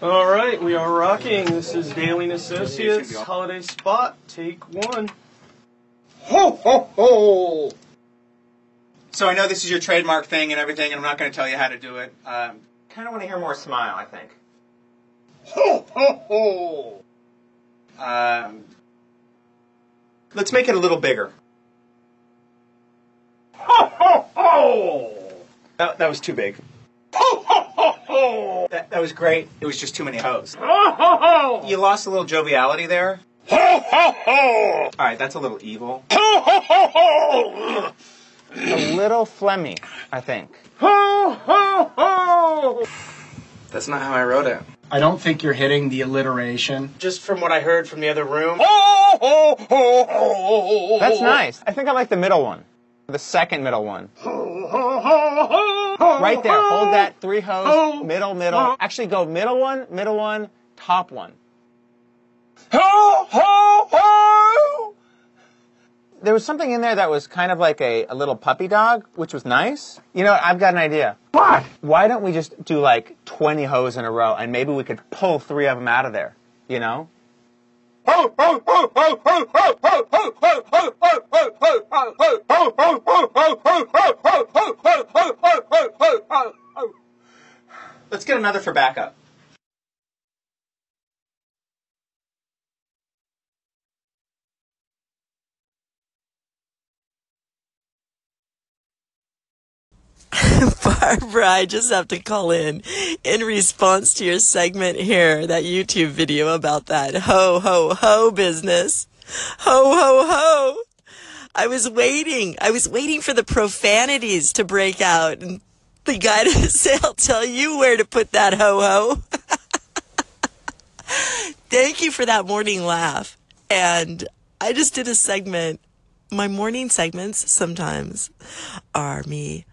All right, we are rocking. This is Daily Associates Holiday Spot, take one. Ho, ho, ho! So I know this is your trademark thing and everything, and I'm not going to tell you how to do it. Um, kind of want to hear more smile, I think. Ho, ho, ho! Um, let's make it a little bigger. Ho, ho, ho! That, that was too big. Ho, ho, ho, ho! That, that was great. It was just too many hoes. Ho, ho, ho! You lost a little joviality there. Ho, ho, ho! All right, that's a little evil. Ho, ho, ho, ho! A little phlegmy, I think. Ho, ho, ho! That's not how I wrote it. I don't think you're hitting the alliteration. Just from what I heard from the other room. Ho, ho, ho, ho! That's nice. I think I like the middle one. The second middle one. Ho, ho, ho, ho! Right there. Hold that. Three hoes. Middle, middle. Actually go middle one, middle one, top one. Ho, ho, ho! There was something in there that was kind of like a, a little puppy dog, which was nice. You know. I've got an idea. What? Why don't we just do like 20 hoes in a row and maybe we could pull three of them out of there? You know? Let's get another for backup. Barbara, I just have to call in in response to your segment here, that YouTube video about that ho, ho, ho business. Ho, ho, ho. I was waiting. I was waiting for the profanities to break out and the guy to say, I'll tell you where to put that ho, ho. Thank you for that morning laugh. And I just did a segment. My morning segments sometimes are me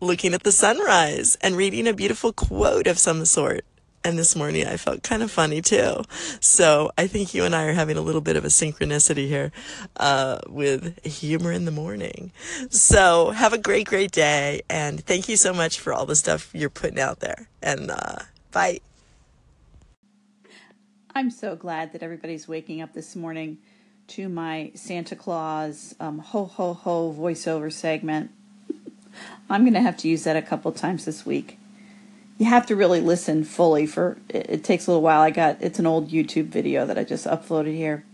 looking at the sunrise and reading a beautiful quote of some sort. And this morning I felt kind of funny too. So I think you and I are having a little bit of a synchronicity here uh, with humor in the morning. So have a great, great day. And thank you so much for all the stuff you're putting out there. And uh, bye. I'm so glad that everybody's waking up this morning to my Santa Claus um, ho ho ho voiceover segment. I'm going to have to use that a couple times this week. You have to really listen fully for it, it takes a little while. I got it's an old YouTube video that I just uploaded here.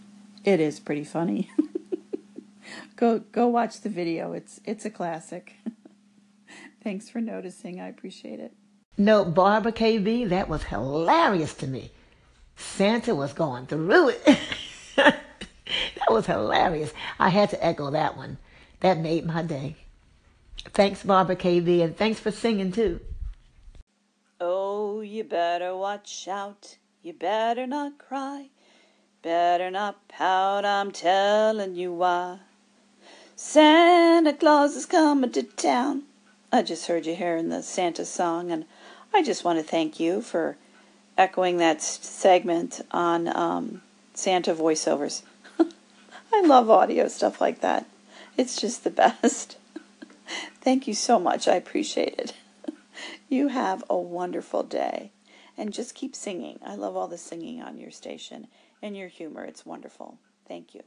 It is pretty funny. go go watch the video. It's it's a classic. Thanks for noticing. I appreciate it. No, Barbara KB, that was hilarious to me. Santa was going through it. that was hilarious. I had to echo that one. That made my day. Thanks, Barbara KV, and thanks for singing too. Oh, you better watch out. You better not cry. Better not pout. I'm telling you why. Santa Claus is coming to town. I just heard you hearing the Santa song, and I just want to thank you for echoing that segment on um, Santa voiceovers. I love audio stuff like that. It's just the best. Thank you so much. I appreciate it. You have a wonderful day. And just keep singing. I love all the singing on your station and your humor. It's wonderful. Thank you.